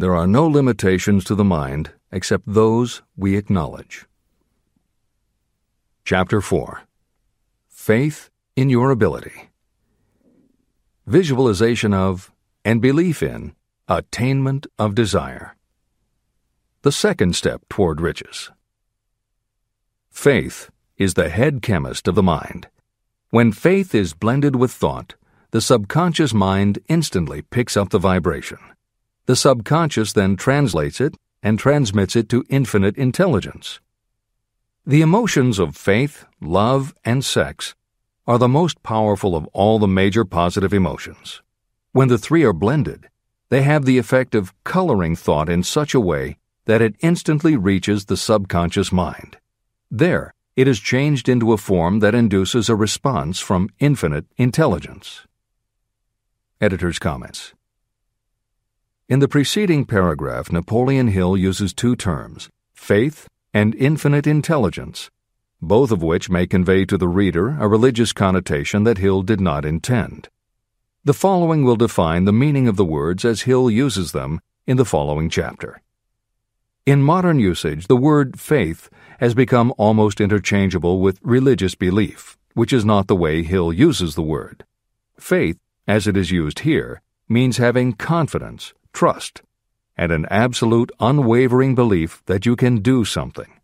There are no limitations to the mind except those we acknowledge. Chapter 4 Faith in Your Ability Visualization of and belief in attainment of desire. The second step toward riches. Faith is the head chemist of the mind. When faith is blended with thought, the subconscious mind instantly picks up the vibration. The subconscious then translates it and transmits it to infinite intelligence. The emotions of faith, love, and sex are the most powerful of all the major positive emotions. When the three are blended, they have the effect of coloring thought in such a way that it instantly reaches the subconscious mind. There, it is changed into a form that induces a response from infinite intelligence. Editor's comments. In the preceding paragraph, Napoleon Hill uses two terms, faith and infinite intelligence, both of which may convey to the reader a religious connotation that Hill did not intend. The following will define the meaning of the words as Hill uses them in the following chapter. In modern usage, the word faith has become almost interchangeable with religious belief, which is not the way Hill uses the word. Faith, as it is used here, means having confidence, trust, and an absolute unwavering belief that you can do something.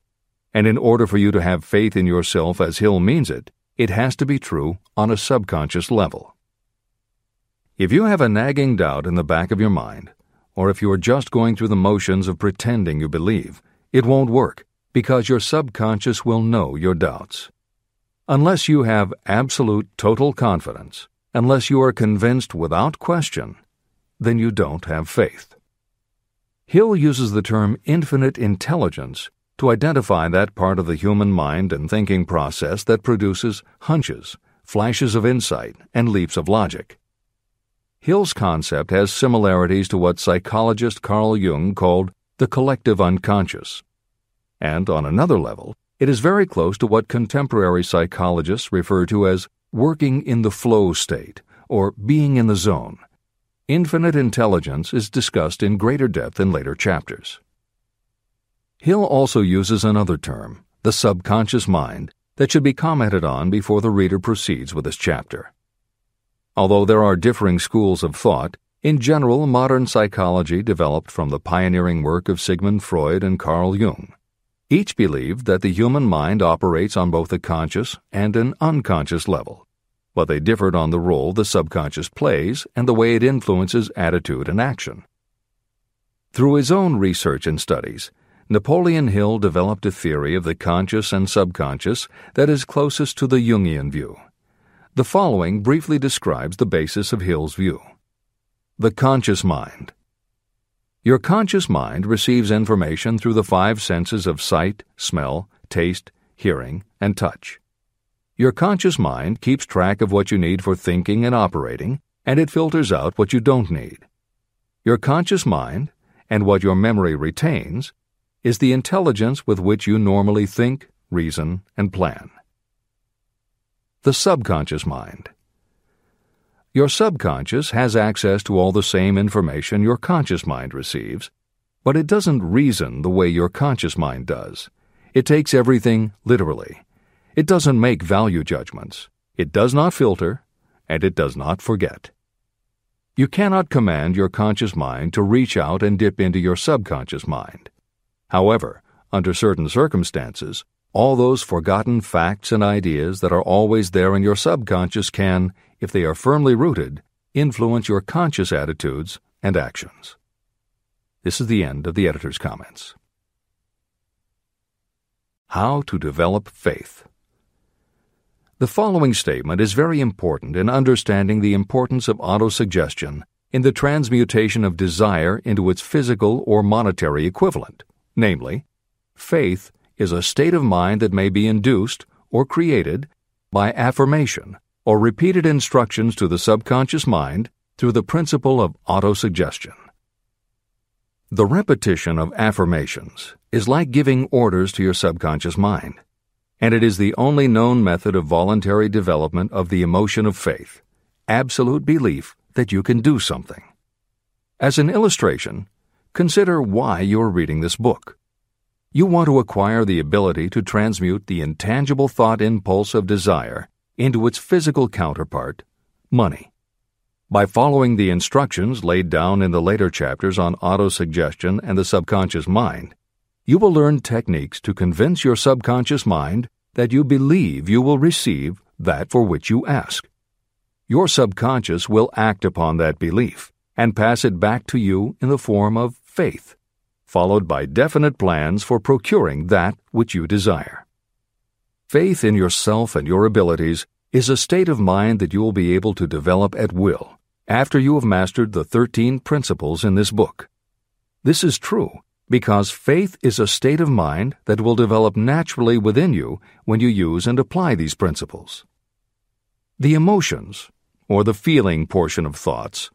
And in order for you to have faith in yourself as Hill means it, it has to be true on a subconscious level. If you have a nagging doubt in the back of your mind, or if you are just going through the motions of pretending you believe, it won't work because your subconscious will know your doubts. Unless you have absolute total confidence, unless you are convinced without question, then you don't have faith. Hill uses the term infinite intelligence to identify that part of the human mind and thinking process that produces hunches, flashes of insight, and leaps of logic. Hill's concept has similarities to what psychologist Carl Jung called the collective unconscious. And on another level, it is very close to what contemporary psychologists refer to as working in the flow state or being in the zone. Infinite intelligence is discussed in greater depth in later chapters. Hill also uses another term, the subconscious mind, that should be commented on before the reader proceeds with this chapter. Although there are differing schools of thought, in general, modern psychology developed from the pioneering work of Sigmund Freud and Carl Jung. Each believed that the human mind operates on both a conscious and an unconscious level, but they differed on the role the subconscious plays and the way it influences attitude and action. Through his own research and studies, Napoleon Hill developed a theory of the conscious and subconscious that is closest to the Jungian view. The following briefly describes the basis of Hill's view. The conscious mind. Your conscious mind receives information through the five senses of sight, smell, taste, hearing, and touch. Your conscious mind keeps track of what you need for thinking and operating, and it filters out what you don't need. Your conscious mind, and what your memory retains, is the intelligence with which you normally think, reason, and plan the subconscious mind. Your subconscious has access to all the same information your conscious mind receives, but it doesn't reason the way your conscious mind does. It takes everything literally. It doesn't make value judgments. It does not filter, and it does not forget. You cannot command your conscious mind to reach out and dip into your subconscious mind. However, under certain circumstances, all those forgotten facts and ideas that are always there in your subconscious can, if they are firmly rooted, influence your conscious attitudes and actions. This is the end of the editor's comments. How to develop faith. The following statement is very important in understanding the importance of autosuggestion in the transmutation of desire into its physical or monetary equivalent, namely, faith is a state of mind that may be induced or created by affirmation or repeated instructions to the subconscious mind through the principle of autosuggestion. The repetition of affirmations is like giving orders to your subconscious mind, and it is the only known method of voluntary development of the emotion of faith, absolute belief that you can do something. As an illustration, consider why you're reading this book. You want to acquire the ability to transmute the intangible thought impulse of desire into its physical counterpart, money. By following the instructions laid down in the later chapters on autosuggestion and the subconscious mind, you will learn techniques to convince your subconscious mind that you believe you will receive that for which you ask. Your subconscious will act upon that belief and pass it back to you in the form of faith, followed by definite plans for procuring that which you desire. Faith in yourself and your abilities is a state of mind that you will be able to develop at will after you have mastered the 13 principles in this book. This is true because faith is a state of mind that will develop naturally within you when you use and apply these principles. The emotions, or the feeling portion of thoughts,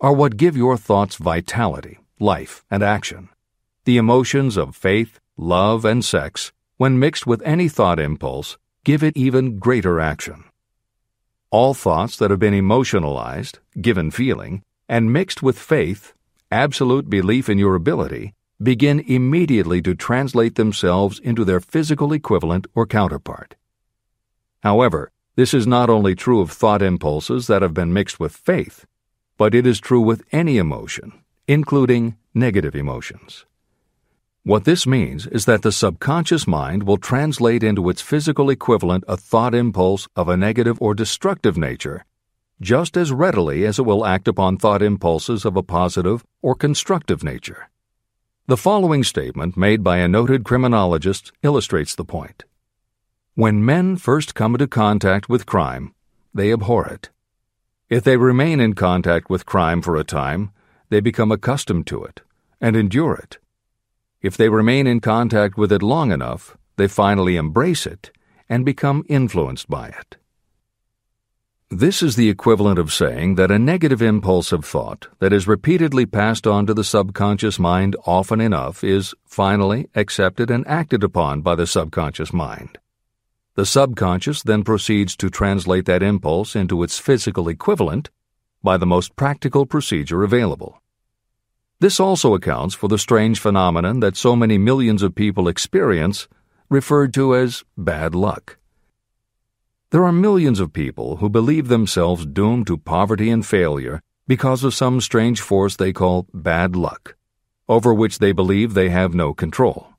are what give your thoughts vitality, life, and action. The emotions of faith, love, and sex, when mixed with any thought impulse, give it even greater action. All thoughts that have been emotionalized, given feeling, and mixed with faith, absolute belief in your ability, begin immediately to translate themselves into their physical equivalent or counterpart. However, this is not only true of thought impulses that have been mixed with faith, but it is true with any emotion, including negative emotions. What this means is that the subconscious mind will translate into its physical equivalent a thought impulse of a negative or destructive nature just as readily as it will act upon thought impulses of a positive or constructive nature. The following statement, made by a noted criminologist, illustrates the point. When men first come into contact with crime, they abhor it. If they remain in contact with crime for a time, they become accustomed to it and endure it. If they remain in contact with it long enough, they finally embrace it and become influenced by it. This is the equivalent of saying that a negative impulse of thought that is repeatedly passed on to the subconscious mind often enough is finally accepted and acted upon by the subconscious mind. The subconscious then proceeds to translate that impulse into its physical equivalent by the most practical procedure available. This also accounts for the strange phenomenon that so many millions of people experience, referred to as bad luck. There are millions of people who believe themselves doomed to poverty and failure because of some strange force they call bad luck, over which they believe they have no control.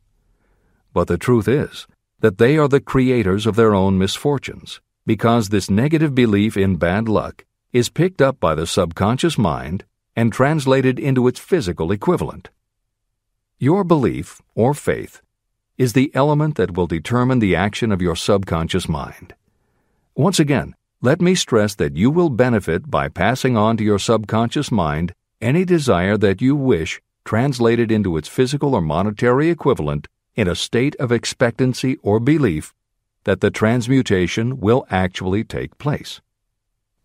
But the truth is, that they are the creators of their own misfortunes, because this negative belief in bad luck is picked up by the subconscious mind and translated into its physical equivalent. Your belief, or faith, is the element that will determine the action of your subconscious mind. Once again, let me stress that you will benefit by passing on to your subconscious mind any desire that you wish translated into its physical or monetary equivalent in a state of expectancy or belief that the transmutation will actually take place.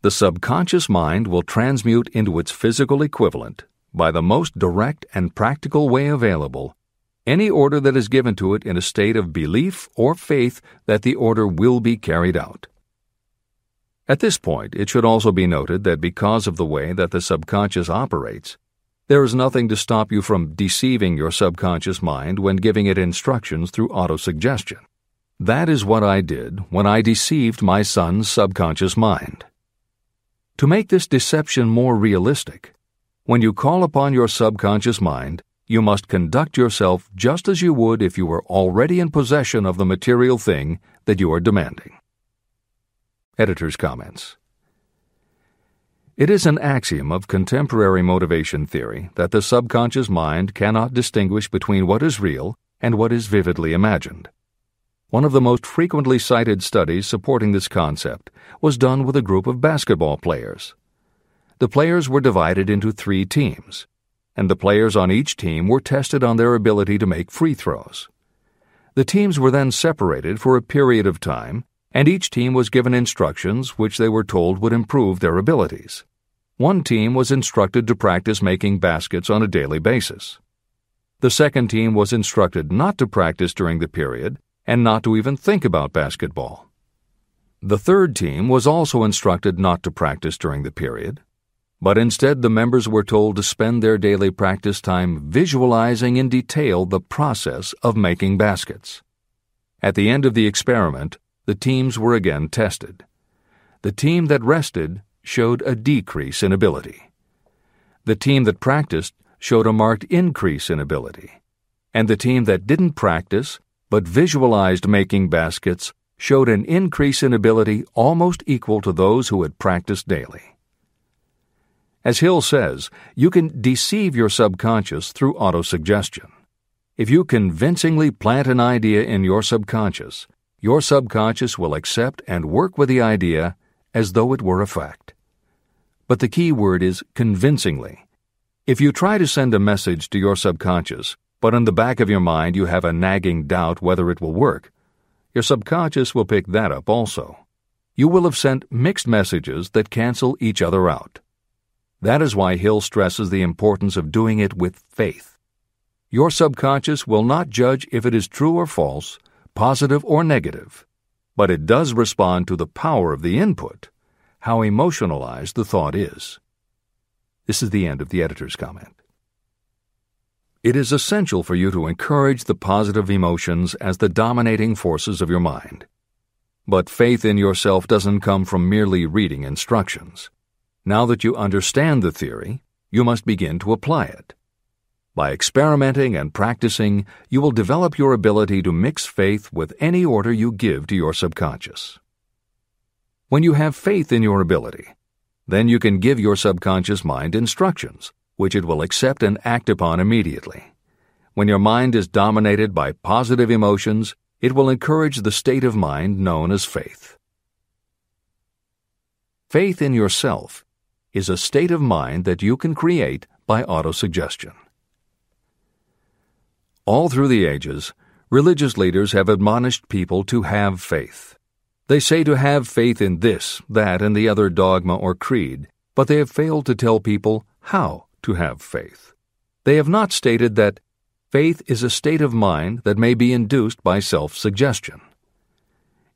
The subconscious mind will transmute into its physical equivalent, by the most direct and practical way available, any order that is given to it in a state of belief or faith that the order will be carried out. At this point, it should also be noted that because of the way that the subconscious operates, there is nothing to stop you from deceiving your subconscious mind when giving it instructions through autosuggestion. That is what I did when I deceived my son's subconscious mind. To make this deception more realistic, when you call upon your subconscious mind, you must conduct yourself just as you would if you were already in possession of the material thing that you are demanding. Editor's comments. It is an axiom of contemporary motivation theory that the subconscious mind cannot distinguish between what is real and what is vividly imagined. One of the most frequently cited studies supporting this concept was done with a group of basketball players. The players were divided into three teams, and the players on each team were tested on their ability to make free throws. The teams were then separated for a period of time and each team was given instructions which they were told would improve their abilities. One team was instructed to practice making baskets on a daily basis. The second team was instructed not to practice during the period and not to even think about basketball. The third team was also instructed not to practice during the period, but instead the members were told to spend their daily practice time visualizing in detail the process of making baskets. At the end of the experiment, the teams were again tested. The team that rested showed a decrease in ability. The team that practiced showed a marked increase in ability. And the team that didn't practice but visualized making baskets showed an increase in ability almost equal to those who had practiced daily. As Hill says, you can deceive your subconscious through autosuggestion. If you convincingly plant an idea in your subconscious, your subconscious will accept and work with the idea as though it were a fact. But the key word is convincingly. If you try to send a message to your subconscious, but in the back of your mind you have a nagging doubt whether it will work, your subconscious will pick that up also. You will have sent mixed messages that cancel each other out. That is why Hill stresses the importance of doing it with faith. Your subconscious will not judge if it is true or false, positive or negative, but it does respond to the power of the input, how emotionalized the thought is. This is the end of the editor's comment. It is essential for you to encourage the positive emotions as the dominating forces of your mind. But faith in yourself doesn't come from merely reading instructions. Now that you understand the theory, you must begin to apply it. By experimenting and practicing, you will develop your ability to mix faith with any order you give to your subconscious. When you have faith in your ability, then you can give your subconscious mind instructions, which it will accept and act upon immediately. When your mind is dominated by positive emotions, it will encourage the state of mind known as faith. Faith in yourself is a state of mind that you can create by autosuggestion. All through the ages, religious leaders have admonished people to have faith. They say to have faith in this, that, and the other dogma or creed, but they have failed to tell people how to have faith. They have not stated that faith is a state of mind that may be induced by self suggestion.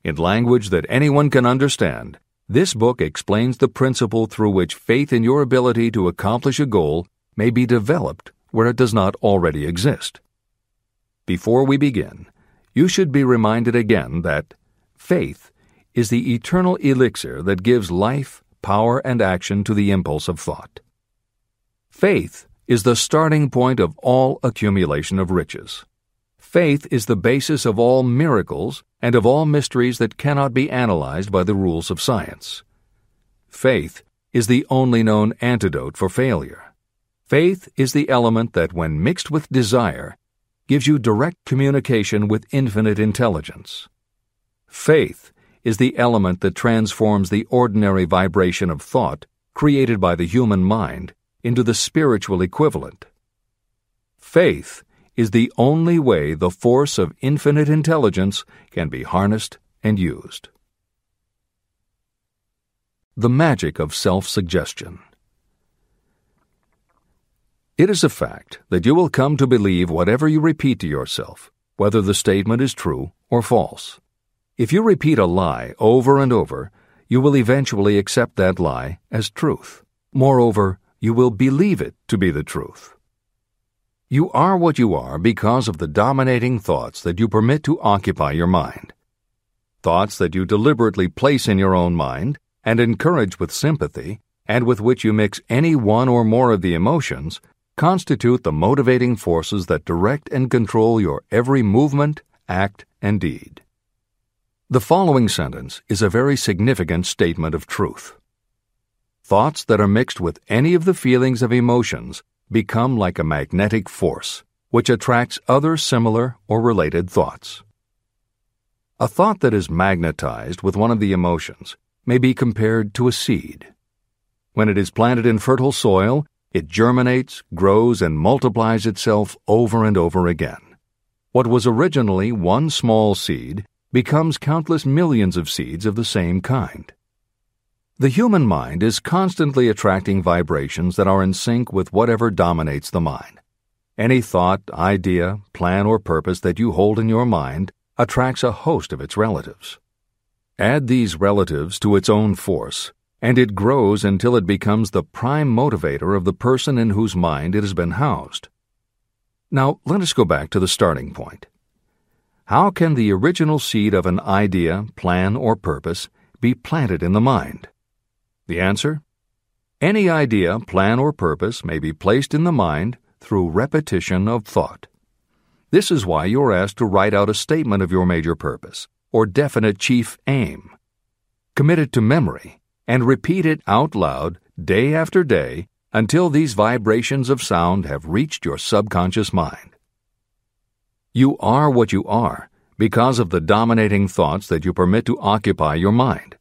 In language that anyone can understand, this book explains the principle through which faith in your ability to accomplish a goal may be developed where it does not already exist. Before we begin, you should be reminded again that faith is the eternal elixir that gives life, power, and action to the impulse of thought. Faith is the starting point of all accumulation of riches. Faith is the basis of all miracles and of all mysteries that cannot be analyzed by the rules of science. Faith is the only known antidote for failure. Faith is the element that, when mixed with desire, gives you direct communication with infinite intelligence. Faith is the element that transforms the ordinary vibration of thought created by the human mind into the spiritual equivalent. Faith is the only way the force of infinite intelligence can be harnessed and used. The magic of self suggestion. It is a fact that you will come to believe whatever you repeat to yourself, whether the statement is true or false. If you repeat a lie over and over, you will eventually accept that lie as truth. Moreover, you will believe it to be the truth. You are what you are because of the dominating thoughts that you permit to occupy your mind. Thoughts that you deliberately place in your own mind and encourage with sympathy, and with which you mix any one or more of the emotions, constitute the motivating forces that direct and control your every movement, act, and deed. The following sentence is a very significant statement of truth. Thoughts that are mixed with any of the feelings of emotions become like a magnetic force, which attracts other similar or related thoughts. A thought that is magnetized with one of the emotions may be compared to a seed. When it is planted in fertile soil, it germinates, grows, and multiplies itself over and over again. What was originally one small seed becomes countless millions of seeds of the same kind. The human mind is constantly attracting vibrations that are in sync with whatever dominates the mind. Any thought, idea, plan, or purpose that you hold in your mind attracts a host of its relatives. Add these relatives to its own force, and it grows until it becomes the prime motivator of the person in whose mind it has been housed. Now, let us go back to the starting point. How can the original seed of an idea, plan, or purpose be planted in the mind? The answer? Any idea, plan, or purpose may be placed in the mind through repetition of thought. This is why you're asked to write out a statement of your major purpose or definite chief aim. Commit it to memory and repeat it out loud day after day until these vibrations of sound have reached your subconscious mind. You are what you are because of the dominating thoughts that you permit to occupy your mind.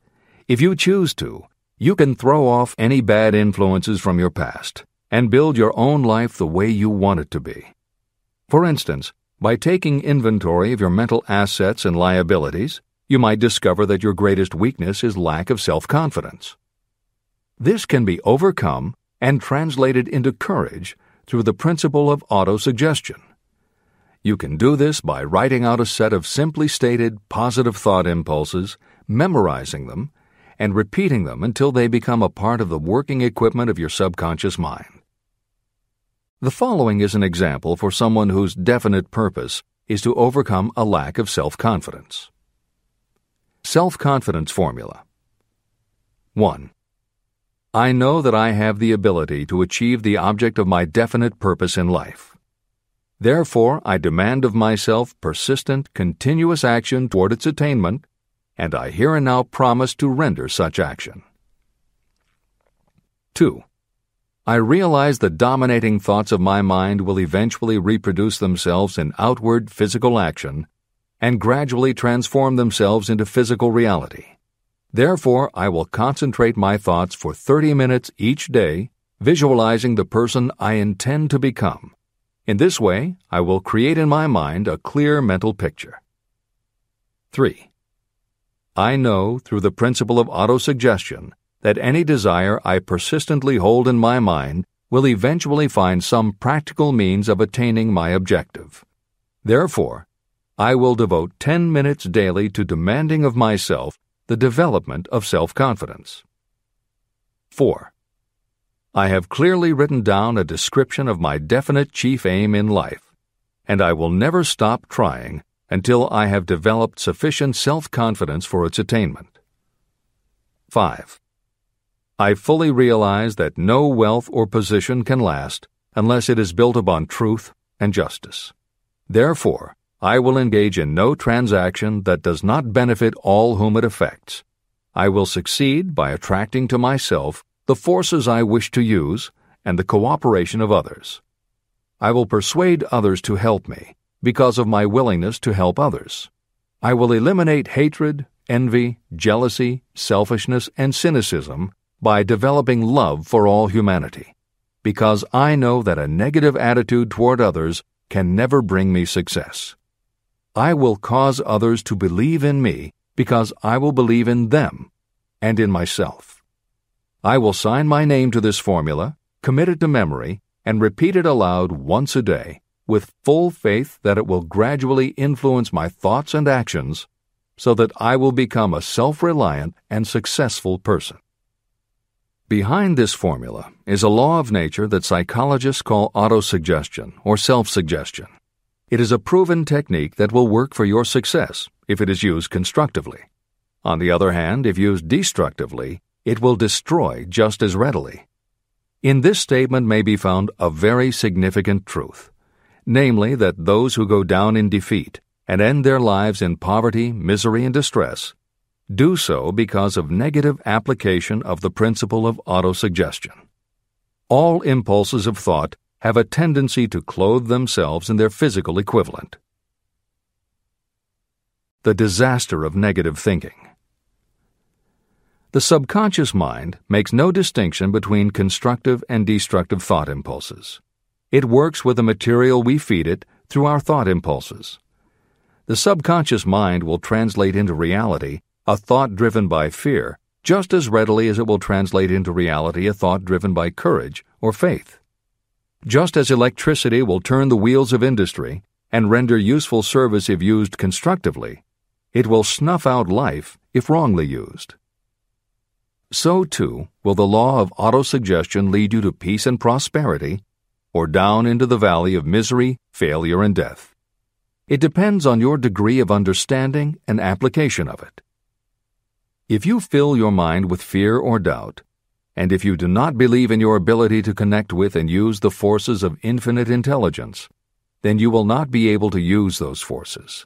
If you choose to, you can throw off any bad influences from your past and build your own life the way you want it to be. For instance, by taking inventory of your mental assets and liabilities, you might discover that your greatest weakness is lack of self confidence. This can be overcome and translated into courage through the principle of autosuggestion. You can do this by writing out a set of simply stated positive thought impulses, memorizing them, and repeating them until they become a part of the working equipment of your subconscious mind. The following is an example for someone whose definite purpose is to overcome a lack of self confidence. Self confidence formula 1. I know that I have the ability to achieve the object of my definite purpose in life. Therefore, I demand of myself persistent, continuous action toward its attainment, and I here and now promise to render such action. 2. I realize the dominating thoughts of my mind will eventually reproduce themselves in outward physical action and gradually transform themselves into physical reality. Therefore, I will concentrate my thoughts for 30 minutes each day, visualizing the person I intend to become. In this way, I will create in my mind a clear mental picture. 3. I know, through the principle of autosuggestion, that any desire I persistently hold in my mind will eventually find some practical means of attaining my objective. Therefore, I will devote 10 minutes daily to demanding of myself the development of self confidence. 4. I have clearly written down a description of my definite chief aim in life, and I will never stop trying until I have developed sufficient self confidence for its attainment. 5. I fully realize that no wealth or position can last unless it is built upon truth and justice. Therefore, I will engage in no transaction that does not benefit all whom it affects. I will succeed by attracting to myself the forces I wish to use and the cooperation of others. I will persuade others to help me because of my willingness to help others. I will eliminate hatred, envy, jealousy, selfishness, and cynicism by developing love for all humanity, because I know that a negative attitude toward others can never bring me success. I will cause others to believe in me because I will believe in them and in myself. I will sign my name to this formula, commit it to memory, and repeat it aloud once a day with full faith that it will gradually influence my thoughts and actions so that I will become a self reliant and successful person. Behind this formula is a law of nature that psychologists call autosuggestion or self suggestion. It is a proven technique that will work for your success if it is used constructively. On the other hand, if used destructively, it will destroy just as readily. In this statement may be found a very significant truth, namely that those who go down in defeat and end their lives in poverty, misery, and distress do so because of negative application of the principle of autosuggestion. All impulses of thought have a tendency to clothe themselves in their physical equivalent. The disaster of negative thinking. The subconscious mind makes no distinction between constructive and destructive thought impulses. It works with the material we feed it through our thought impulses. The subconscious mind will translate into reality a thought driven by fear just as readily as it will translate into reality a thought driven by courage or faith. Just as electricity will turn the wheels of industry and render useful service if used constructively, it will snuff out life if wrongly used. so too will the law of autosuggestion lead you to peace and prosperity or down into the valley of misery, failure, and death. It depends on your degree of understanding and application of it. If you fill your mind with fear or doubt, and if you do not believe in your ability to connect with and use the forces of infinite intelligence, then you will not be able to use those forces.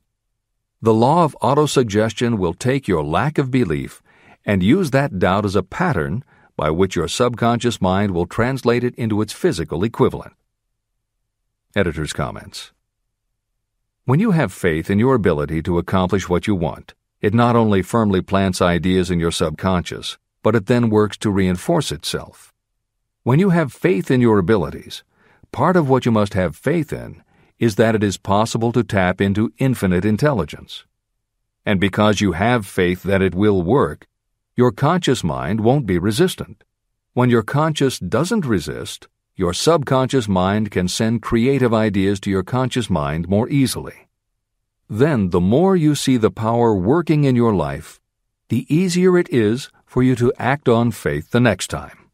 The law of autosuggestion will take your lack of belief and use that doubt as a pattern by which your subconscious mind will translate it into its physical equivalent. Editor's comments. When you have faith in your ability to accomplish what you want, it not only firmly plants ideas in your subconscious, but it then works to reinforce itself. When you have faith in your abilities, part of what you must have faith in is that it is possible to tap into infinite intelligence. And because you have faith that it will work, your conscious mind won't be resistant. When your conscious doesn't resist, your subconscious mind can send creative ideas to your conscious mind more easily. Then, the more you see the power working in your life, the easier it is for you to act on faith the next time.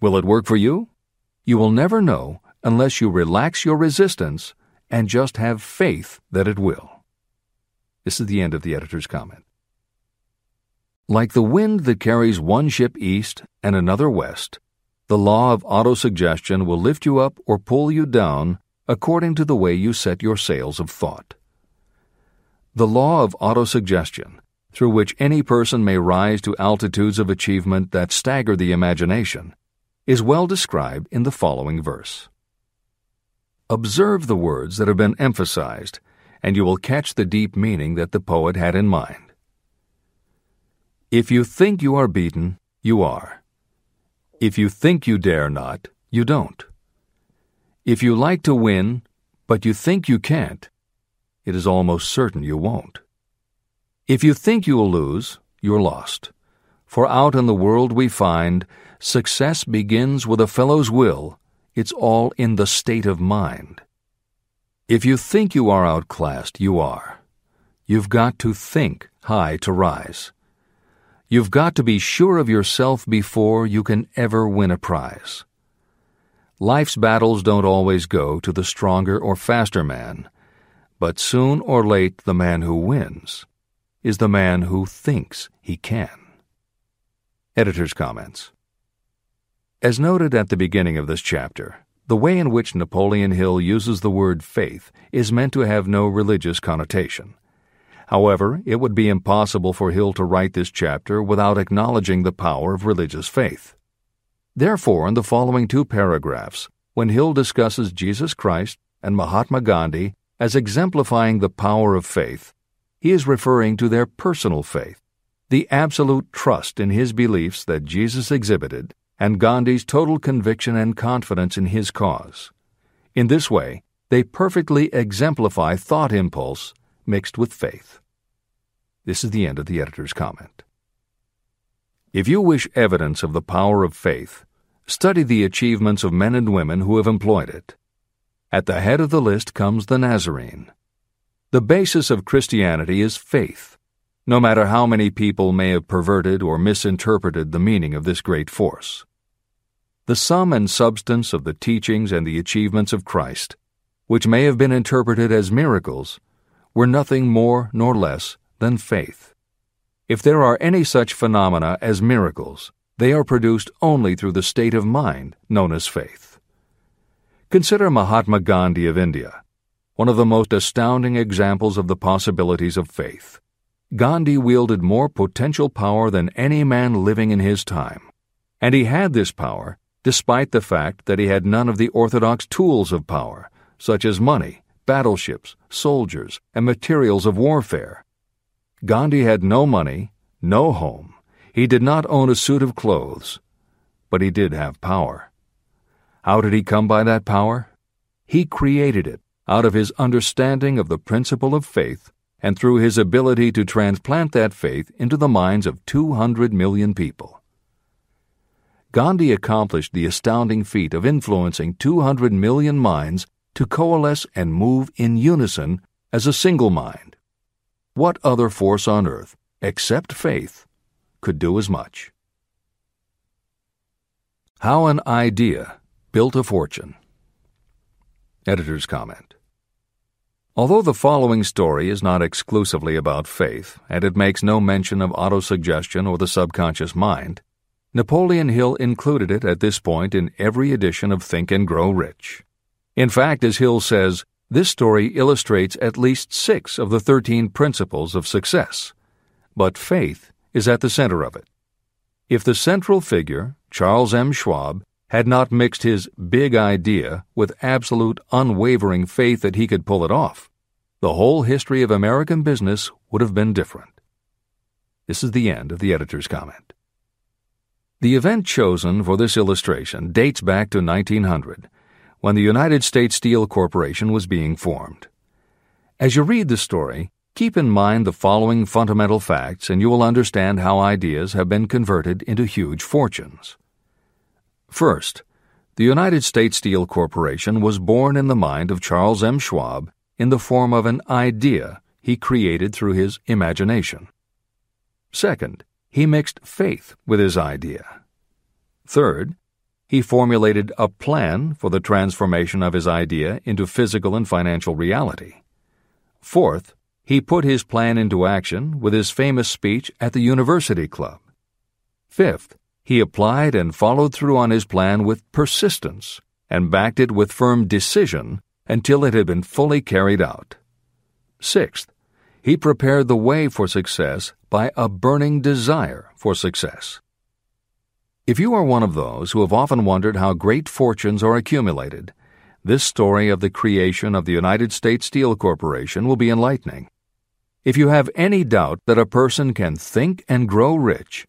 Will it work for you? You will never know unless you relax your resistance and just have faith that it will. This is the end of the editor's comment. Like the wind that carries one ship east and another west, the law of autosuggestion will lift you up or pull you down according to the way you set your sails of thought. The law of autosuggestion, through which any person may rise to altitudes of achievement that stagger the imagination, is well described in the following verse. Observe the words that have been emphasized, and you will catch the deep meaning that the poet had in mind. If you think you are beaten, you are. If you think you dare not, you don't. If you like to win, but you think you can't, it is almost certain you won't. If you think you'll lose, you're lost. For out in the world we find success begins with a fellow's will, it's all in the state of mind. If you think you are outclassed, you are. You've got to think high to rise. You've got to be sure of yourself before you can ever win a prize. Life's battles don't always go to the stronger or faster man, but soon or late the man who wins is the man who thinks he can. Editor's comments. As noted at the beginning of this chapter, the way in which Napoleon Hill uses the word faith is meant to have no religious connotation. However, it would be impossible for Hill to write this chapter without acknowledging the power of religious faith. Therefore, in the following two paragraphs, when Hill discusses Jesus Christ and Mahatma Gandhi as exemplifying the power of faith, he is referring to their personal faith, the absolute trust in his beliefs that Jesus exhibited and Gandhi's total conviction and confidence in his cause. In this way, they perfectly exemplify thought impulse mixed with faith. This is the end of the editor's comment. If you wish evidence of the power of faith, study the achievements of men and women who have employed it. At the head of the list comes the Nazarene. The basis of Christianity is faith, no matter how many people may have perverted or misinterpreted the meaning of this great force. The sum and substance of the teachings and the achievements of Christ, which may have been interpreted as miracles, were nothing more nor less than faith. If there are any such phenomena as miracles, they are produced only through the state of mind known as faith. Consider Mahatma Gandhi of India, one of the most astounding examples of the possibilities of faith. Gandhi wielded more potential power than any man living in his time. And he had this power despite the fact that he had none of the orthodox tools of power, such as money, battleships, soldiers, and materials of warfare. Gandhi had no money, no home. He did not own a suit of clothes, but he did have power. How did he come by that power? He created it out of his understanding of the principle of faith and through his ability to transplant that faith into the minds of 200 million people. Gandhi accomplished the astounding feat of influencing 200 million minds to coalesce and move in unison as a single mind. What other force on earth, except faith, could do as much? How an Idea Built a Fortune. Editor's Comment Although the following story is not exclusively about faith, and it makes no mention of autosuggestion or the subconscious mind, Napoleon Hill included it at this point in every edition of Think and Grow Rich. In fact, as Hill says, this story illustrates at least six of the 13 principles of success. But faith is at the center of it. If the central figure, Charles M. Schwab, had not mixed his big idea with absolute unwavering faith that he could pull it off, the whole history of American business would have been different. This is the end of the editor's comment. The event chosen for this illustration dates back to 1900, when the United States Steel Corporation was being formed. As you read the story, Keep in mind the following fundamental facts, and you will understand how ideas have been converted into huge fortunes. First, the United States Steel Corporation was born in the mind of Charles M. Schwab in the form of an idea he created through his imagination. Second, he mixed faith with his idea. Third, he formulated a plan for the transformation of his idea into physical and financial reality. Fourth, he put his plan into action with his famous speech at the University Club. Fifth, he applied and followed through on his plan with persistence and backed it with firm decision until it had been fully carried out. Sixth, he prepared the way for success by a burning desire for success. If you are one of those who have often wondered how great fortunes are accumulated, this story of the creation of the United States Steel Corporation will be enlightening. If you have any doubt that a person can think and grow rich,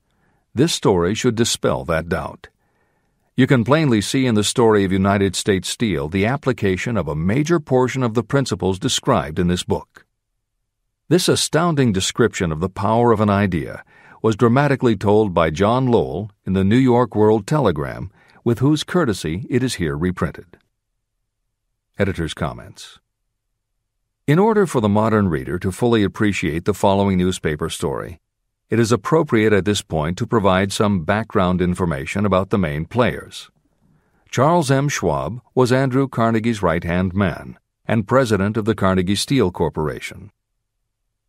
this story should dispel that doubt. You can plainly see in the story of United States Steel the application of a major portion of the principles described in this book. This astounding description of the power of an idea was dramatically told by John Lowell in the New York World Telegram, with whose courtesy it is here reprinted. Editor's Comments in order for the modern reader to fully appreciate the following newspaper story, it is appropriate at this point to provide some background information about the main players. Charles M. Schwab was Andrew Carnegie's right hand man and president of the Carnegie Steel Corporation.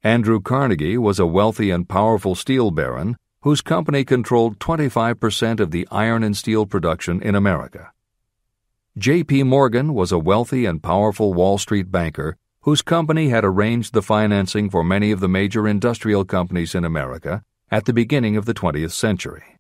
Andrew Carnegie was a wealthy and powerful steel baron whose company controlled 25% of the iron and steel production in America. J.P. Morgan was a wealthy and powerful Wall Street banker whose company had arranged the financing for many of the major industrial companies in America at the beginning of the 20th century.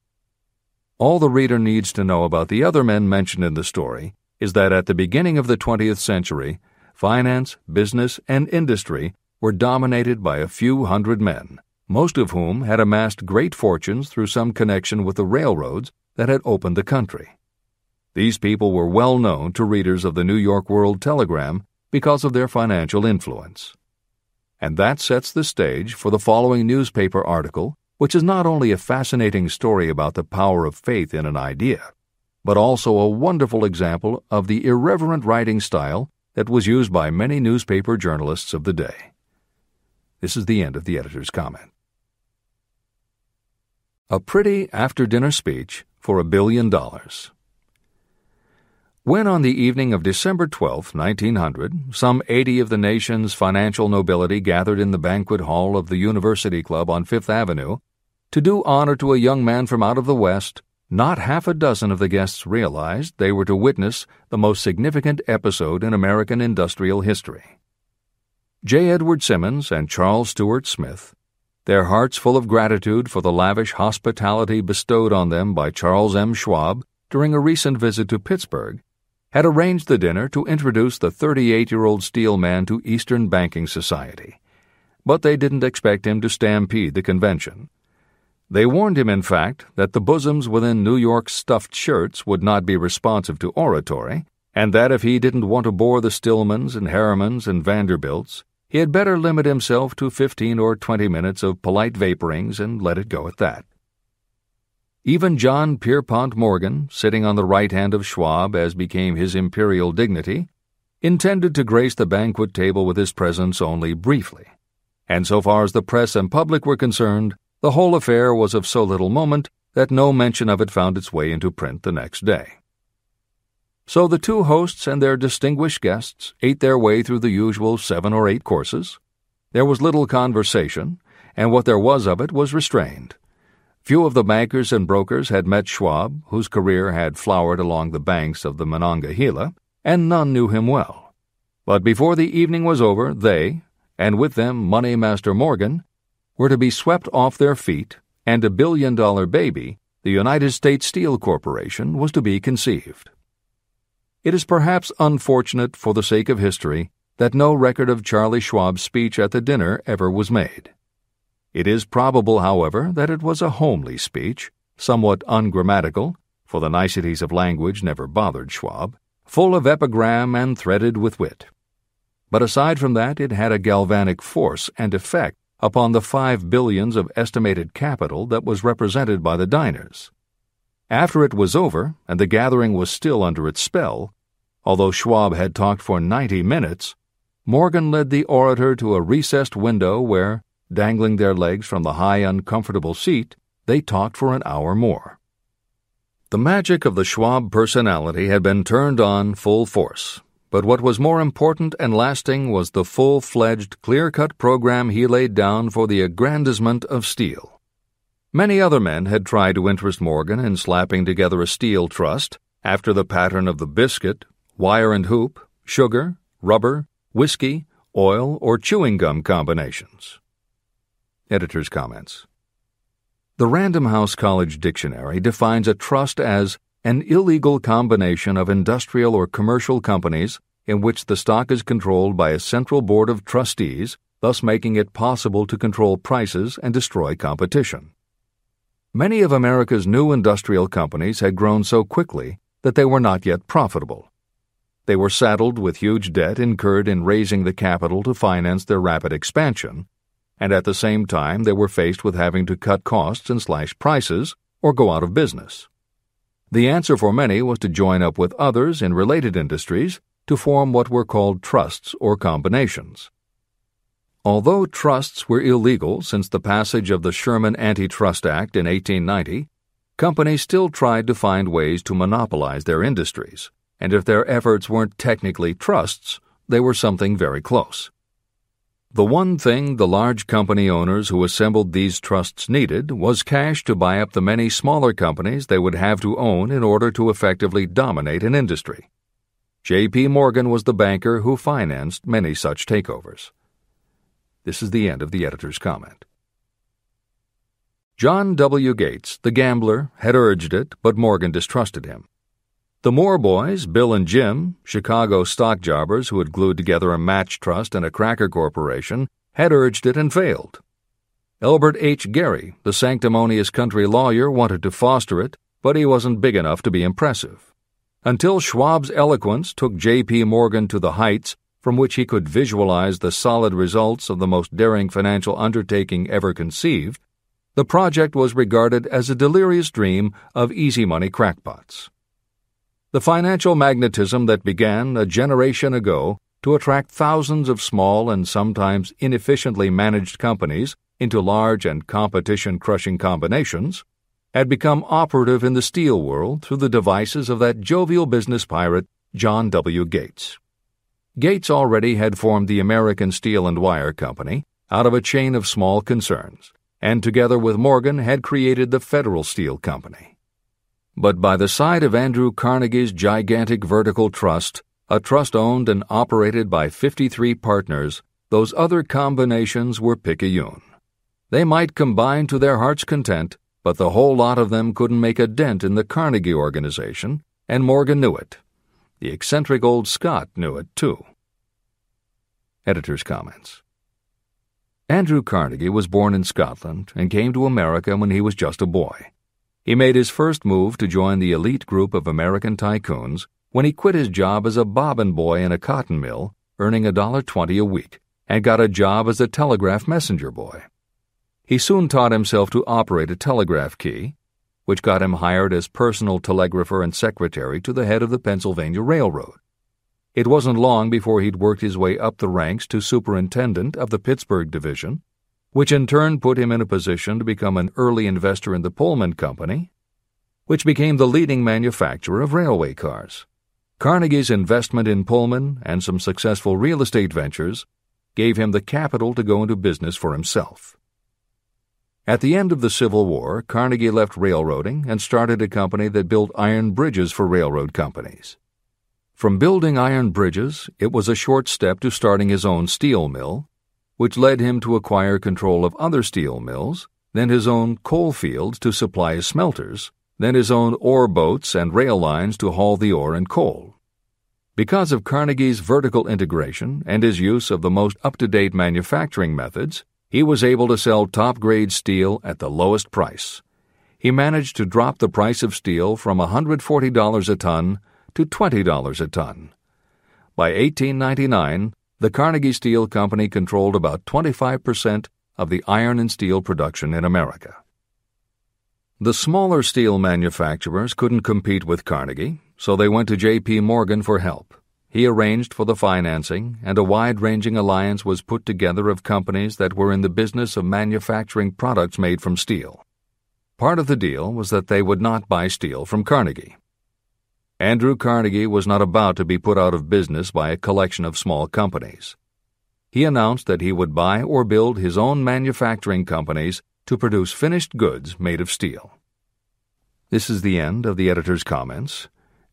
All the reader needs to know about the other men mentioned in the story is that at the beginning of the 20th century, finance, business, and industry were dominated by a few hundred men, most of whom had amassed great fortunes through some connection with the railroads that had opened the country. These people were well known to readers of the New York World Telegram because of their financial influence. And that sets the stage for the following newspaper article, which is not only a fascinating story about the power of faith in an idea, but also a wonderful example of the irreverent writing style that was used by many newspaper journalists of the day. This is the end of the editor's comment. A pretty after dinner speech for a billion dollars. When on the evening of December 12, 1900, some 80 of the nation's financial nobility gathered in the banquet hall of the University Club on Fifth Avenue to do honor to a young man from out of the West, not half a dozen of the guests realized they were to witness the most significant episode in American industrial history. J. Edward Simmons and Charles Stewart Smith, their hearts full of gratitude for the lavish hospitality bestowed on them by Charles M. Schwab during a recent visit to Pittsburgh, had arranged the dinner to introduce the 38 year old steel man to Eastern Banking Society. But they didn't expect him to stampede the convention. They warned him, in fact, that the bosoms within New York's stuffed shirts would not be responsive to oratory, and that if he didn't want to bore the Stillmans and Harrimans and Vanderbilts, he had better limit himself to fifteen or twenty minutes of polite vaporings and let it go at that. Even John Pierpont Morgan, sitting on the right hand of Schwab as became his imperial dignity, intended to grace the banquet table with his presence only briefly. And so far as the press and public were concerned, the whole affair was of so little moment that no mention of it found its way into print the next day. So the two hosts and their distinguished guests ate their way through the usual seven or eight courses. There was little conversation, and what there was of it was restrained. Few of the bankers and brokers had met Schwab, whose career had flowered along the banks of the Monongahela, and none knew him well. But before the evening was over, they, and with them Money Master Morgan, were to be swept off their feet, and a billion dollar baby, the United States Steel Corporation, was to be conceived. It is perhaps unfortunate for the sake of history that no record of Charlie Schwab's speech at the dinner ever was made. It is probable, however, that it was a homely speech, somewhat ungrammatical, for the niceties of language never bothered Schwab, full of epigram and threaded with wit. But aside from that, it had a galvanic force and effect upon the five billions of estimated capital that was represented by the diners. After it was over, and the gathering was still under its spell, Although Schwab had talked for 90 minutes, Morgan led the orator to a recessed window where, dangling their legs from the high, uncomfortable seat, they talked for an hour more. The magic of the Schwab personality had been turned on full force, but what was more important and lasting was the full fledged, clear cut program he laid down for the aggrandizement of steel. Many other men had tried to interest Morgan in slapping together a steel trust after the pattern of the biscuit, wire and hoop, sugar, rubber, whiskey, oil, or chewing gum combinations. Editor's comments. The Random House College Dictionary defines a trust as an illegal combination of industrial or commercial companies in which the stock is controlled by a central board of trustees, thus making it possible to control prices and destroy competition. Many of America's new industrial companies had grown so quickly that they were not yet profitable. They were saddled with huge debt incurred in raising the capital to finance their rapid expansion, and at the same time they were faced with having to cut costs and slash prices or go out of business. The answer for many was to join up with others in related industries to form what were called trusts or combinations. Although trusts were illegal since the passage of the Sherman Antitrust Act in 1890, companies still tried to find ways to monopolize their industries and if their efforts weren't technically trusts, they were something very close. The one thing the large company owners who assembled these trusts needed was cash to buy up the many smaller companies they would have to own in order to effectively dominate an industry. J.P. Morgan was the banker who financed many such takeovers. This is the end of the editor's comment. John W. Gates, the gambler, had urged it, but Morgan distrusted him. The Moore boys, Bill and Jim, Chicago stock jobbers who had glued together a match trust and a cracker corporation, had urged it and failed. Elbert H. Gary, the sanctimonious country lawyer, wanted to foster it, but he wasn't big enough to be impressive. Until Schwab's eloquence took J.P. Morgan to the heights from which he could visualize the solid results of the most daring financial undertaking ever conceived, the project was regarded as a delirious dream of easy money crackpots. The financial magnetism that began a generation ago to attract thousands of small and sometimes inefficiently managed companies into large and competition crushing combinations had become operative in the steel world through the devices of that jovial business pirate, John W. Gates. Gates already had formed the American Steel and Wire Company out of a chain of small concerns, and together with Morgan had created the Federal Steel Company. But by the side of Andrew Carnegie's gigantic vertical trust, a trust owned and operated by 53 partners, those other combinations were picayune. They might combine to their heart's content, but the whole lot of them couldn't make a dent in the Carnegie organization, and Morgan knew it. The eccentric old Scot knew it, too. Editor's comments. Andrew Carnegie was born in Scotland and came to America when he was just a boy. He made his first move to join the elite group of American tycoons when he quit his job as a bobbin boy in a cotton mill, earning a dollar twenty a week, and got a job as a telegraph messenger boy. He soon taught himself to operate a telegraph key, which got him hired as personal telegrapher and secretary to the head of the Pennsylvania Railroad. It wasn't long before he'd worked his way up the ranks to superintendent of the Pittsburgh Division, which in turn put him in a position to become an early investor in the Pullman Company, which became the leading manufacturer of railway cars. Carnegie's investment in Pullman and some successful real estate ventures gave him the capital to go into business for himself. At the end of the Civil War, Carnegie left railroading and started a company that built iron bridges for railroad companies. From building iron bridges, it was a short step to starting his own steel mill, which led him to acquire control of other steel mills, then his own coal fields to supply his smelters, then his own ore boats and rail lines to haul the ore and coal. Because of Carnegie's vertical integration and his use of the most up to date manufacturing methods, he was able to sell top grade steel at the lowest price. He managed to drop the price of steel from $140 a ton to $20 a ton. By 1899, the Carnegie Steel Company controlled about 25% of the iron and steel production in America. The smaller steel manufacturers couldn't compete with Carnegie, so they went to J.P. Morgan for help. He arranged for the financing, and a wide ranging alliance was put together of companies that were in the business of manufacturing products made from steel. Part of the deal was that they would not buy steel from Carnegie. Andrew Carnegie was not about to be put out of business by a collection of small companies. He announced that he would buy or build his own manufacturing companies to produce finished goods made of steel. This is the end of the editor's comments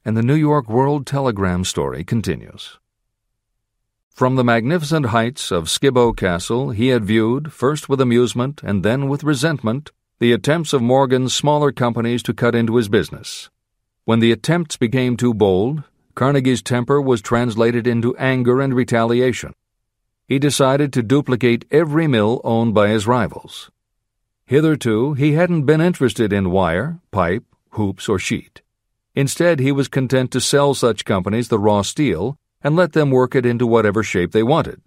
and the New York World Telegram story continues. From the magnificent heights of Skibo Castle, he had viewed, first with amusement and then with resentment, the attempts of Morgan's smaller companies to cut into his business. When the attempts became too bold, Carnegie's temper was translated into anger and retaliation. He decided to duplicate every mill owned by his rivals. Hitherto, he hadn't been interested in wire, pipe, hoops, or sheet. Instead, he was content to sell such companies the raw steel and let them work it into whatever shape they wanted.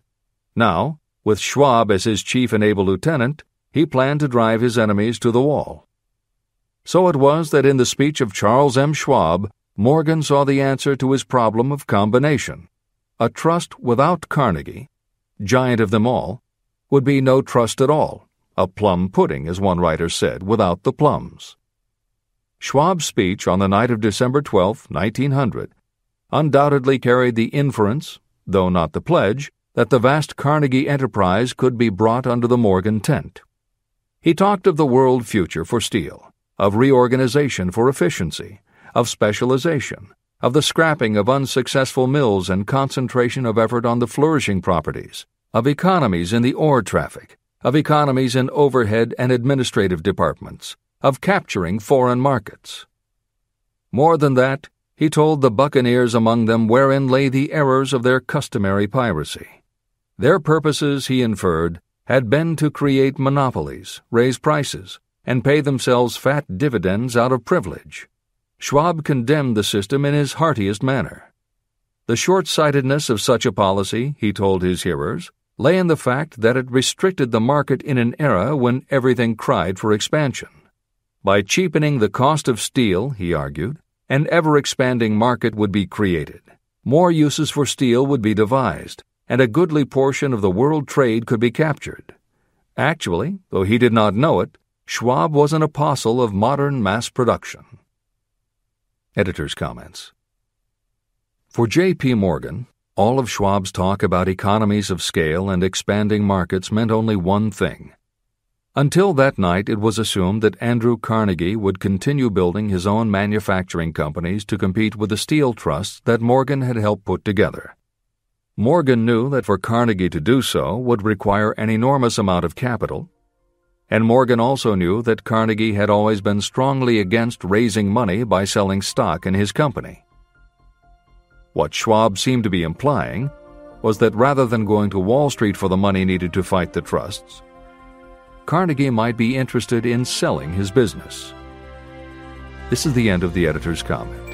Now, with Schwab as his chief and able lieutenant, he planned to drive his enemies to the wall. So it was that in the speech of Charles M. Schwab, Morgan saw the answer to his problem of combination. A trust without Carnegie, giant of them all, would be no trust at all, a plum pudding, as one writer said, without the plums. Schwab's speech on the night of December 12, 1900, undoubtedly carried the inference, though not the pledge, that the vast Carnegie enterprise could be brought under the Morgan tent. He talked of the world future for steel, of reorganization for efficiency, of specialization, of the scrapping of unsuccessful mills and concentration of effort on the flourishing properties, of economies in the ore traffic, of economies in overhead and administrative departments, of capturing foreign markets. More than that, he told the buccaneers among them wherein lay the errors of their customary piracy. Their purposes, he inferred, had been to create monopolies, raise prices, and pay themselves fat dividends out of privilege. Schwab condemned the system in his heartiest manner. The short sightedness of such a policy, he told his hearers, lay in the fact that it restricted the market in an era when everything cried for expansion. By cheapening the cost of steel, he argued, an ever expanding market would be created. More uses for steel would be devised, and a goodly portion of the world trade could be captured. Actually, though he did not know it, Schwab was an apostle of modern mass production. Editor's comments. For J.P. Morgan, all of Schwab's talk about economies of scale and expanding markets meant only one thing until that night, it was assumed that Andrew Carnegie would continue building his own manufacturing companies to compete with the steel trusts that Morgan had helped put together. Morgan knew that for Carnegie to do so would require an enormous amount of capital, and Morgan also knew that Carnegie had always been strongly against raising money by selling stock in his company. What Schwab seemed to be implying was that rather than going to Wall Street for the money needed to fight the trusts, Carnegie might be interested in selling his business. This is the end of the editor's comment.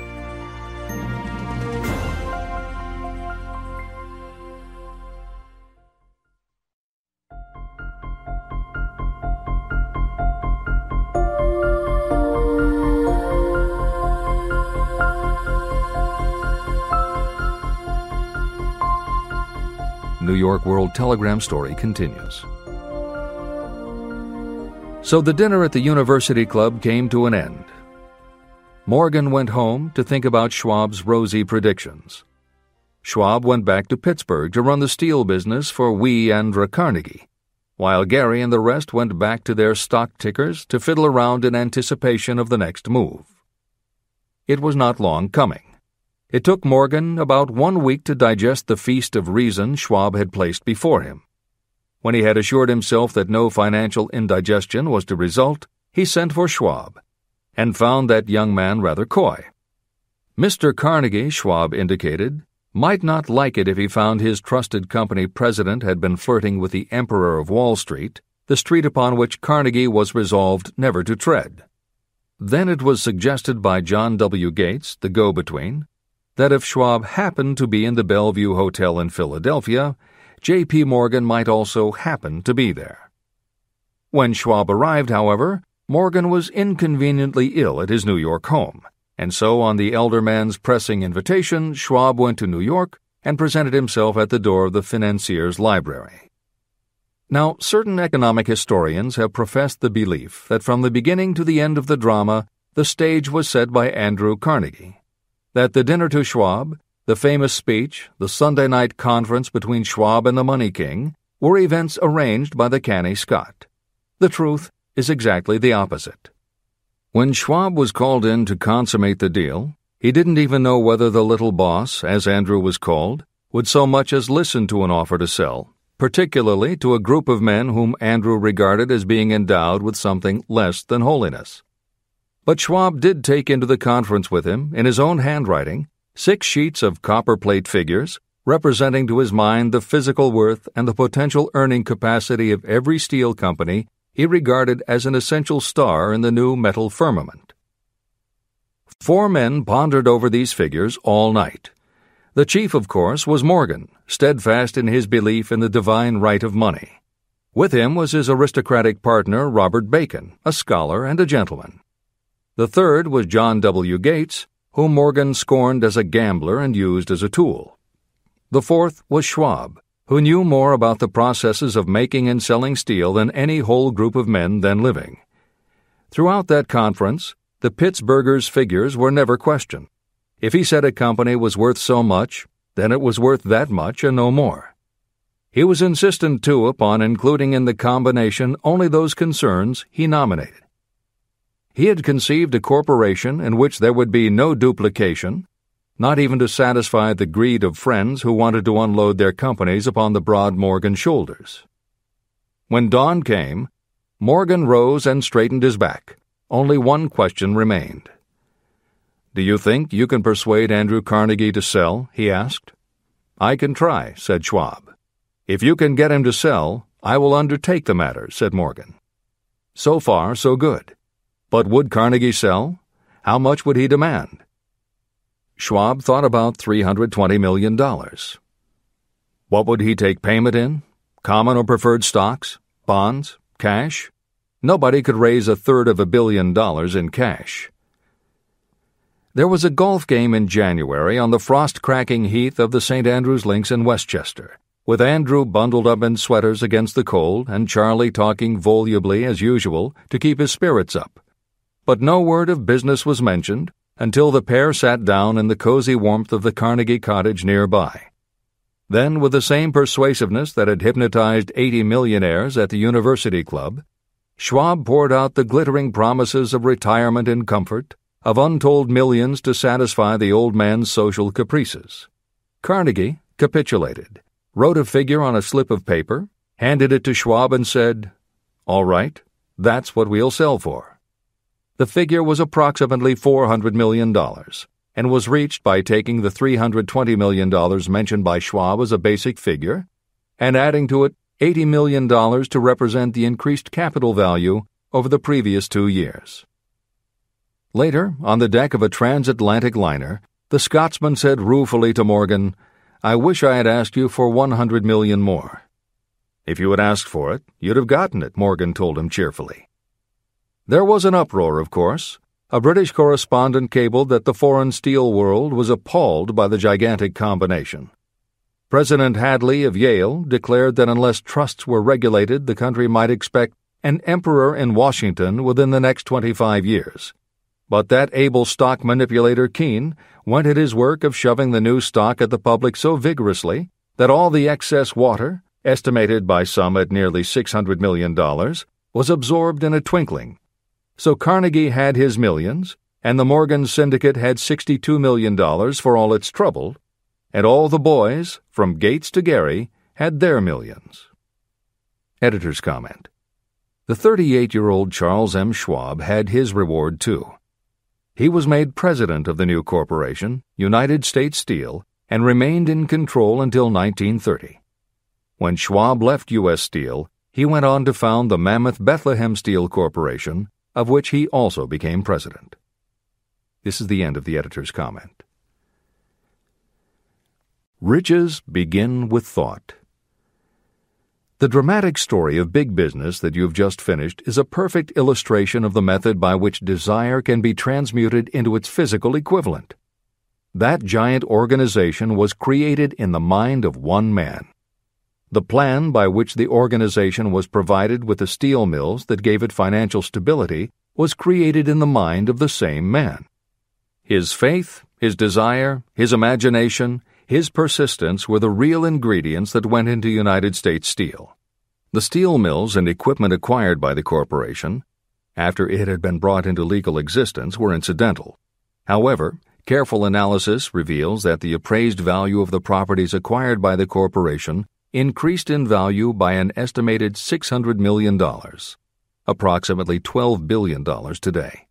New York World Telegram story continues. So the dinner at the University Club came to an end. Morgan went home to think about Schwab's rosy predictions. Schwab went back to Pittsburgh to run the steel business for Wee Andra Carnegie, while Gary and the rest went back to their stock tickers to fiddle around in anticipation of the next move. It was not long coming. It took Morgan about one week to digest the feast of reason Schwab had placed before him. When he had assured himself that no financial indigestion was to result, he sent for Schwab, and found that young man rather coy. Mr. Carnegie, Schwab indicated, might not like it if he found his trusted company president had been flirting with the Emperor of Wall Street, the street upon which Carnegie was resolved never to tread. Then it was suggested by John W. Gates, the go between, that if Schwab happened to be in the Bellevue Hotel in Philadelphia, J.P. Morgan might also happen to be there. When Schwab arrived, however, Morgan was inconveniently ill at his New York home, and so on the elder man's pressing invitation, Schwab went to New York and presented himself at the door of the financier's library. Now, certain economic historians have professed the belief that from the beginning to the end of the drama, the stage was set by Andrew Carnegie, that the dinner to Schwab, the famous speech, the Sunday night conference between Schwab and the Money King were events arranged by the canny Scot. The truth is exactly the opposite. When Schwab was called in to consummate the deal, he didn't even know whether the little boss, as Andrew was called, would so much as listen to an offer to sell, particularly to a group of men whom Andrew regarded as being endowed with something less than holiness. But Schwab did take into the conference with him, in his own handwriting, six sheets of copperplate figures representing to his mind the physical worth and the potential earning capacity of every steel company he regarded as an essential star in the new metal firmament. Four men pondered over these figures all night. The chief, of course, was Morgan, steadfast in his belief in the divine right of money. With him was his aristocratic partner, Robert Bacon, a scholar and a gentleman. The third was John W. Gates, whom Morgan scorned as a gambler and used as a tool. The fourth was Schwab, who knew more about the processes of making and selling steel than any whole group of men then living. Throughout that conference, the Pittsburghers' figures were never questioned. If he said a company was worth so much, then it was worth that much and no more. He was insistent, too, upon including in the combination only those concerns he nominated. He had conceived a corporation in which there would be no duplication, not even to satisfy the greed of friends who wanted to unload their companies upon the broad Morgan shoulders. When dawn came, Morgan rose and straightened his back. Only one question remained. Do you think you can persuade Andrew Carnegie to sell? he asked. I can try, said Schwab. If you can get him to sell, I will undertake the matter, said Morgan. So far, so good. But would Carnegie sell? How much would he demand? Schwab thought about $320 million. What would he take payment in? Common or preferred stocks? Bonds? Cash? Nobody could raise a third of a billion dollars in cash. There was a golf game in January on the frost cracking heath of the St. Andrews Links in Westchester, with Andrew bundled up in sweaters against the cold and Charlie talking volubly as usual to keep his spirits up but no word of business was mentioned until the pair sat down in the cozy warmth of the Carnegie cottage nearby. Then, with the same persuasiveness that had hypnotized 80 millionaires at the University Club, Schwab poured out the glittering promises of retirement and comfort, of untold millions to satisfy the old man's social caprices. Carnegie capitulated, wrote a figure on a slip of paper, handed it to Schwab, and said, All right, that's what we'll sell for. The figure was approximately $400 million and was reached by taking the $320 million mentioned by Schwab as a basic figure and adding to it $80 million to represent the increased capital value over the previous two years. Later, on the deck of a transatlantic liner, the Scotsman said ruefully to Morgan, I wish I had asked you for 100 million more. If you had asked for it, you'd have gotten it, Morgan told him cheerfully. There was an uproar, of course. A British correspondent cabled that the foreign steel world was appalled by the gigantic combination. President Hadley of Yale declared that unless trusts were regulated, the country might expect an emperor in Washington within the next 25 years. But that able stock manipulator Keene went at his work of shoving the new stock at the public so vigorously that all the excess water, estimated by some at nearly $600 million, was absorbed in a twinkling. So Carnegie had his millions, and the Morgan Syndicate had $62 million for all its trouble, and all the boys, from Gates to Gary, had their millions. Editor's comment The 38 year old Charles M. Schwab had his reward too. He was made president of the new corporation, United States Steel, and remained in control until 1930. When Schwab left U.S. Steel, he went on to found the Mammoth Bethlehem Steel Corporation, of which he also became president. This is the end of the editor's comment. Riches begin with thought. The dramatic story of big business that you've just finished is a perfect illustration of the method by which desire can be transmuted into its physical equivalent. That giant organization was created in the mind of one man. The plan by which the organization was provided with the steel mills that gave it financial stability was created in the mind of the same man. His faith, his desire, his imagination, his persistence were the real ingredients that went into United States Steel. The steel mills and equipment acquired by the corporation, after it had been brought into legal existence, were incidental. However, careful analysis reveals that the appraised value of the properties acquired by the corporation increased in value by an estimated $600 million, approximately $12 billion today.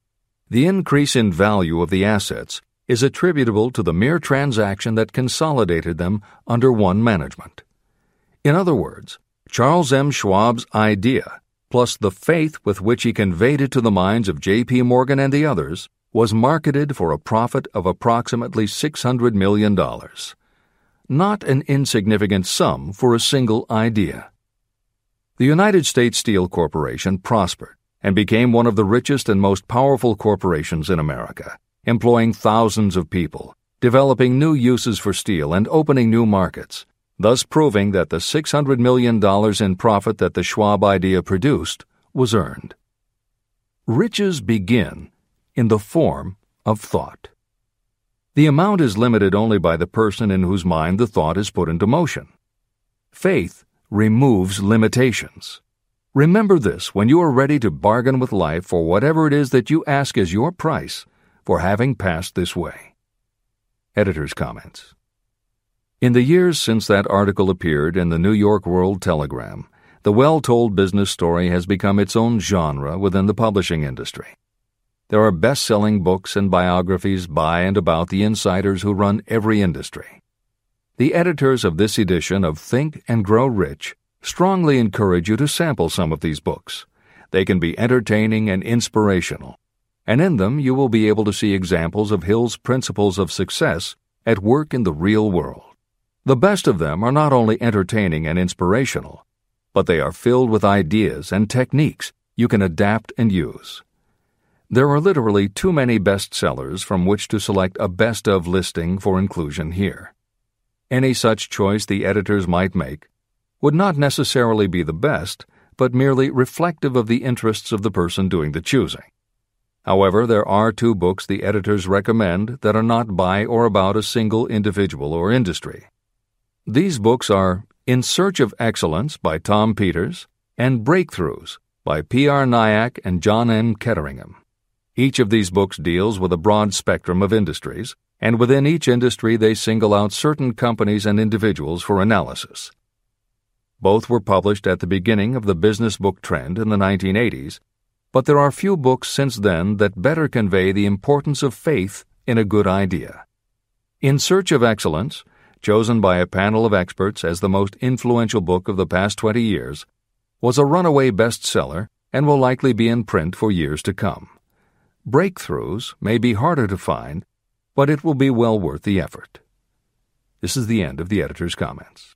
The increase in value of the assets is attributable to the mere transaction that consolidated them under one management. In other words, Charles M. Schwab's idea, plus the faith with which he conveyed it to the minds of J.P. Morgan and the others, was marketed for a profit of approximately $600 million. Not an insignificant sum for a single idea. The United States Steel Corporation prospered and became one of the richest and most powerful corporations in America employing thousands of people, developing new uses for steel, and opening new markets, thus proving that the $600 million in profit that the Schwab idea produced was earned. Riches begin in the form of thought. The amount is limited only by the person in whose mind the thought is put into motion. Faith removes limitations. Remember this when you are ready to bargain with life for whatever it is that you ask as your price for having passed this way. Editor's comments. In the years since that article appeared in the New York World Telegram, the well told business story has become its own genre within the publishing industry. There are best selling books and biographies by and about the insiders who run every industry. The editors of this edition of Think and Grow Rich strongly encourage you to sample some of these books. They can be entertaining and inspirational, and in them you will be able to see examples of Hill's principles of success at work in the real world. The best of them are not only entertaining and inspirational, but they are filled with ideas and techniques you can adapt and use. There are literally too many bestsellers from which to select a best of listing for inclusion here. Any such choice the editors might make would not necessarily be the best, but merely reflective of the interests of the person doing the choosing. However, there are two books the editors recommend that are not by or about a single individual or industry. These books are In Search of Excellence by Tom Peters and Breakthroughs by P.R. Nayak and John M. Ketteringham. Each of these books deals with a broad spectrum of industries, and within each industry they single out certain companies and individuals for analysis. Both were published at the beginning of the business book trend in the 1980s but there are few books since then that better convey the importance of faith in a good idea. In Search of Excellence, chosen by a panel of experts as the most influential book of the past 20 years, was a runaway bestseller and will likely be in print for years to come. Breakthroughs may be harder to find, but it will be well worth the effort. This is the end of the editor's comments.